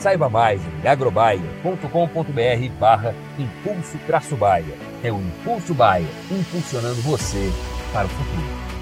Saiba mais em agrobaia.com.br barra Impulso Traço Baia. É o Impulso Baia, impulsionando você para o futuro.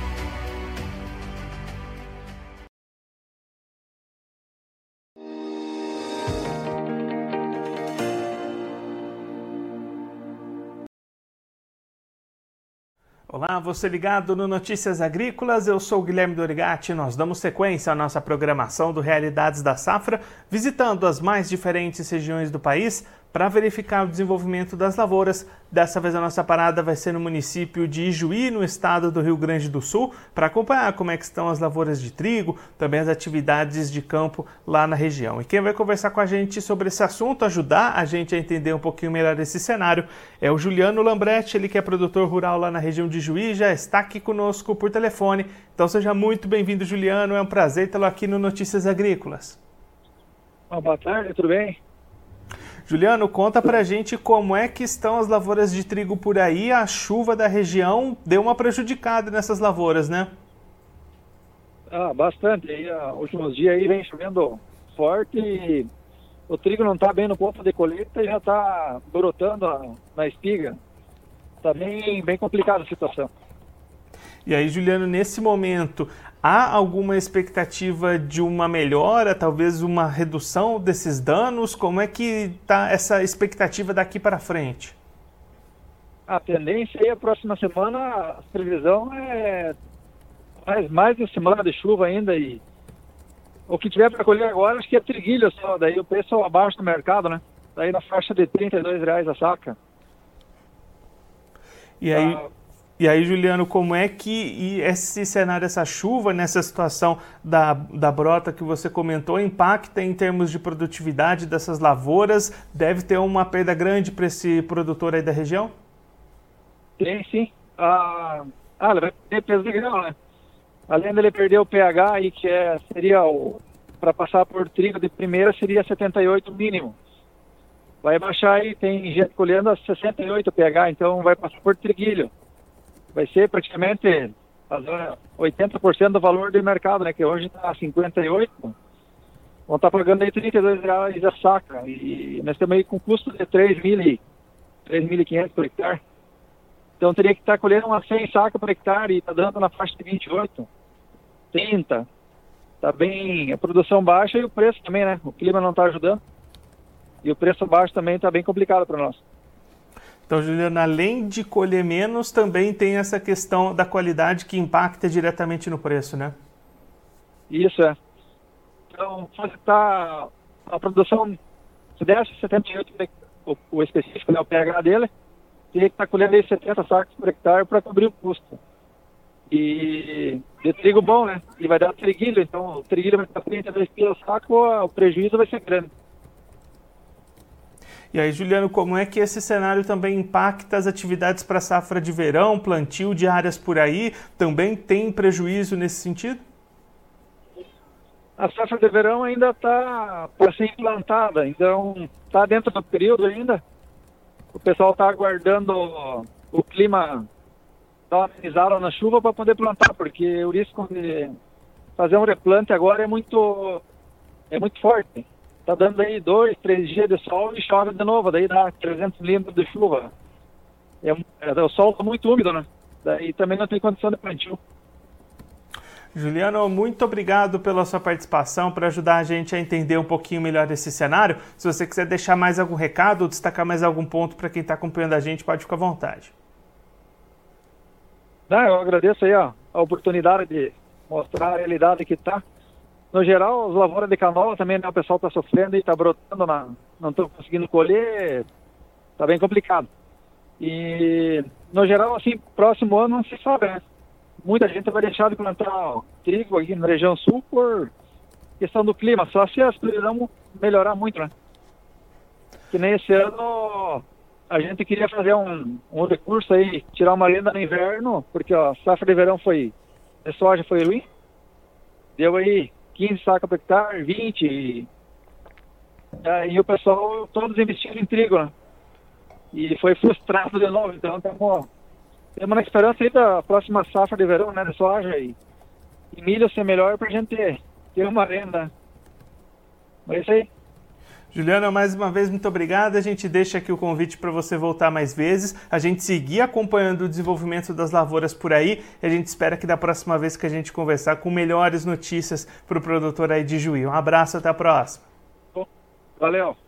Olá, você ligado no Notícias Agrícolas, eu sou Guilherme Dorigati. Nós damos sequência à nossa programação do Realidades da Safra, visitando as mais diferentes regiões do país para verificar o desenvolvimento das lavouras. Dessa vez a nossa parada vai ser no município de Ijuí, no estado do Rio Grande do Sul, para acompanhar como é que estão as lavouras de trigo, também as atividades de campo lá na região. E quem vai conversar com a gente sobre esse assunto, ajudar a gente a entender um pouquinho melhor esse cenário, é o Juliano Lambretti, ele que é produtor rural lá na região de Juí, já está aqui conosco por telefone. Então seja muito bem-vindo, Juliano. É um prazer tê-lo aqui no Notícias Agrícolas. boa tarde, tudo bem? Juliano, conta pra gente como é que estão as lavouras de trigo por aí. A chuva da região deu uma prejudicada nessas lavouras, né? Ah, bastante. Aí, ah, últimos dias aí vem chovendo forte e o trigo não está bem no ponto de colheita e já está brotando na espiga. Está bem, bem complicada a situação. E aí, Juliano, nesse momento, Há alguma expectativa de uma melhora, talvez uma redução desses danos? Como é que está essa expectativa daqui para frente? A tendência aí, a próxima semana, a previsão é mais, mais de semana de chuva ainda e o que tiver para colher agora acho que é triguilho só, daí o preço é abaixo do mercado, né? Daí na faixa de 32 reais a saca. E aí, ah, e aí, Juliano, como é que esse cenário, essa chuva, nessa situação da, da brota que você comentou, impacta em termos de produtividade dessas lavouras? Deve ter uma perda grande para esse produtor aí da região? Tem, sim. Ah, ah ele vai ter peso de grão, né? Além dele perder o pH, aí, que é, seria o. Para passar por trigo de primeira, seria 78 mínimo. Vai baixar aí, tem gente colhendo a 68 pH, então vai passar por triguilho vai ser praticamente 80% do valor do mercado, né? Que hoje está 58, vão estar tá pagando aí 32 reais a saca. E nós estamos aí com custo de 3.500 por hectare. Então teria que estar tá colhendo umas 100 sacas por hectare e está dando na faixa de 28, 30. Está bem, a produção baixa e o preço também, né? O clima não está ajudando. E o preço baixo também está bem complicado para nós. Então, Juliana, além de colher menos, também tem essa questão da qualidade que impacta diretamente no preço, né? Isso é. Então, se tá a produção, se desse 78, o, o específico, né, o pH dele, teria que estar tá colhendo aí 70 sacos por hectare para cobrir o custo. E de trigo bom, né? E vai dar triguilho, então o triguilho vai estar 32 quilos saco, o prejuízo vai ser grande. E aí, Juliano, como é que esse cenário também impacta as atividades para safra de verão, plantio de áreas por aí? Também tem prejuízo nesse sentido? A safra de verão ainda está para ser implantada, então está dentro do período ainda. O pessoal está aguardando o clima dar amenizada na chuva para poder plantar, porque o risco de fazer um replante agora é muito, é muito forte tá dando aí dois, três dias de sol e chove de novo, daí dá 300 milímetros de chuva. É, é, o sol está muito úmido, né? Daí também não tem condição de plantio. Juliano, muito obrigado pela sua participação, para ajudar a gente a entender um pouquinho melhor esse cenário. Se você quiser deixar mais algum recado ou destacar mais algum ponto para quem está acompanhando a gente, pode ficar à vontade. Não, eu agradeço aí ó, a oportunidade de mostrar a realidade que está. No geral, as lavouras de canola também, né, o pessoal está sofrendo e está brotando, na, não estão conseguindo colher, está bem complicado. E, no geral, assim, próximo ano não se sabe, né? Muita gente vai deixar de plantar trigo aqui na região sul por questão do clima, só se as previsões melhorar muito, né? Que nem esse ano a gente queria fazer um, um recurso aí, tirar uma lenda no inverno, porque ó, a safra de verão foi, de soja foi ruim. Deu aí 15 sacas por hectare, 20. E, e o pessoal todos investindo em trigo, né? E foi frustrado de novo, então estamos temos na esperança aí da próxima safra de verão, né, de soja e, e milho ser melhor para a gente ter, ter uma renda. É isso aí. Juliana, mais uma vez, muito obrigado. A gente deixa aqui o convite para você voltar mais vezes, a gente seguir acompanhando o desenvolvimento das lavouras por aí e a gente espera que da próxima vez que a gente conversar com melhores notícias para o produtor aí de Juí. Um abraço, até a próxima. Valeu.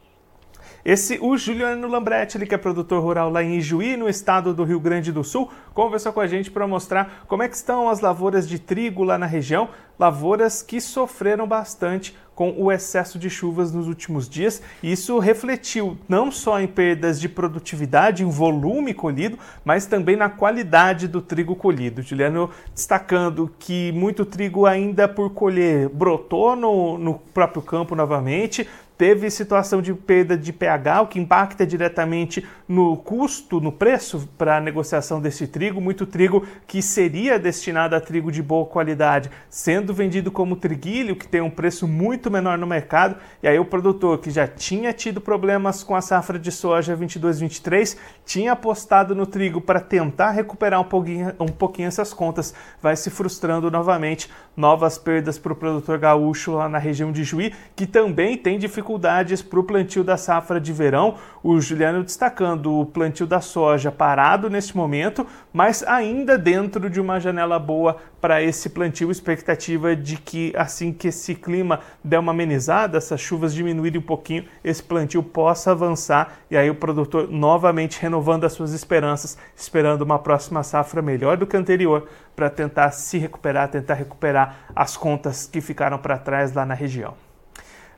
Esse, o Juliano Lambretti, ele que é produtor rural lá em Ijuí, no estado do Rio Grande do Sul, conversou com a gente para mostrar como é que estão as lavouras de trigo lá na região, lavouras que sofreram bastante com o excesso de chuvas nos últimos dias. Isso refletiu não só em perdas de produtividade, em volume colhido, mas também na qualidade do trigo colhido. Juliano destacando que muito trigo ainda por colher brotou no, no próprio campo novamente, teve situação de perda de pH, o que impacta diretamente no custo, no preço para a negociação desse trigo. Muito trigo que seria destinado a trigo de boa qualidade, sendo vendido como triguilho, que tem um preço muito menor no mercado. E aí o produtor que já tinha tido problemas com a safra de soja 22-23, tinha apostado no trigo para tentar recuperar um pouquinho, um pouquinho essas contas, vai se frustrando novamente. Novas perdas para o produtor gaúcho lá na região de Juí, que também tem dificuldade dificuldades para o plantio da safra de verão. O Juliano destacando o plantio da soja parado neste momento, mas ainda dentro de uma janela boa para esse plantio. Expectativa de que assim que esse clima der uma amenizada, essas chuvas diminuírem um pouquinho, esse plantio possa avançar e aí o produtor novamente renovando as suas esperanças, esperando uma próxima safra melhor do que a anterior para tentar se recuperar, tentar recuperar as contas que ficaram para trás lá na região.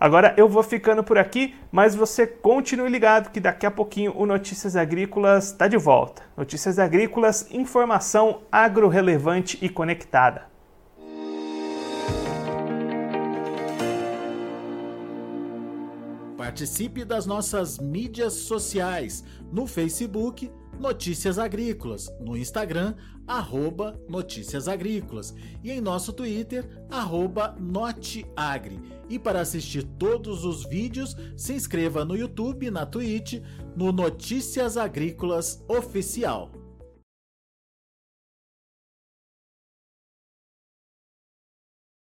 Agora eu vou ficando por aqui, mas você continue ligado que daqui a pouquinho o Notícias Agrícolas está de volta. Notícias Agrícolas, informação agro-relevante e conectada. Participe das nossas mídias sociais no Facebook Notícias Agrícolas, no Instagram, arroba Notícias Agrícolas e em nosso Twitter, arroba Noteagri. E para assistir todos os vídeos, se inscreva no YouTube, na Twitch, no Notícias Agrícolas Oficial.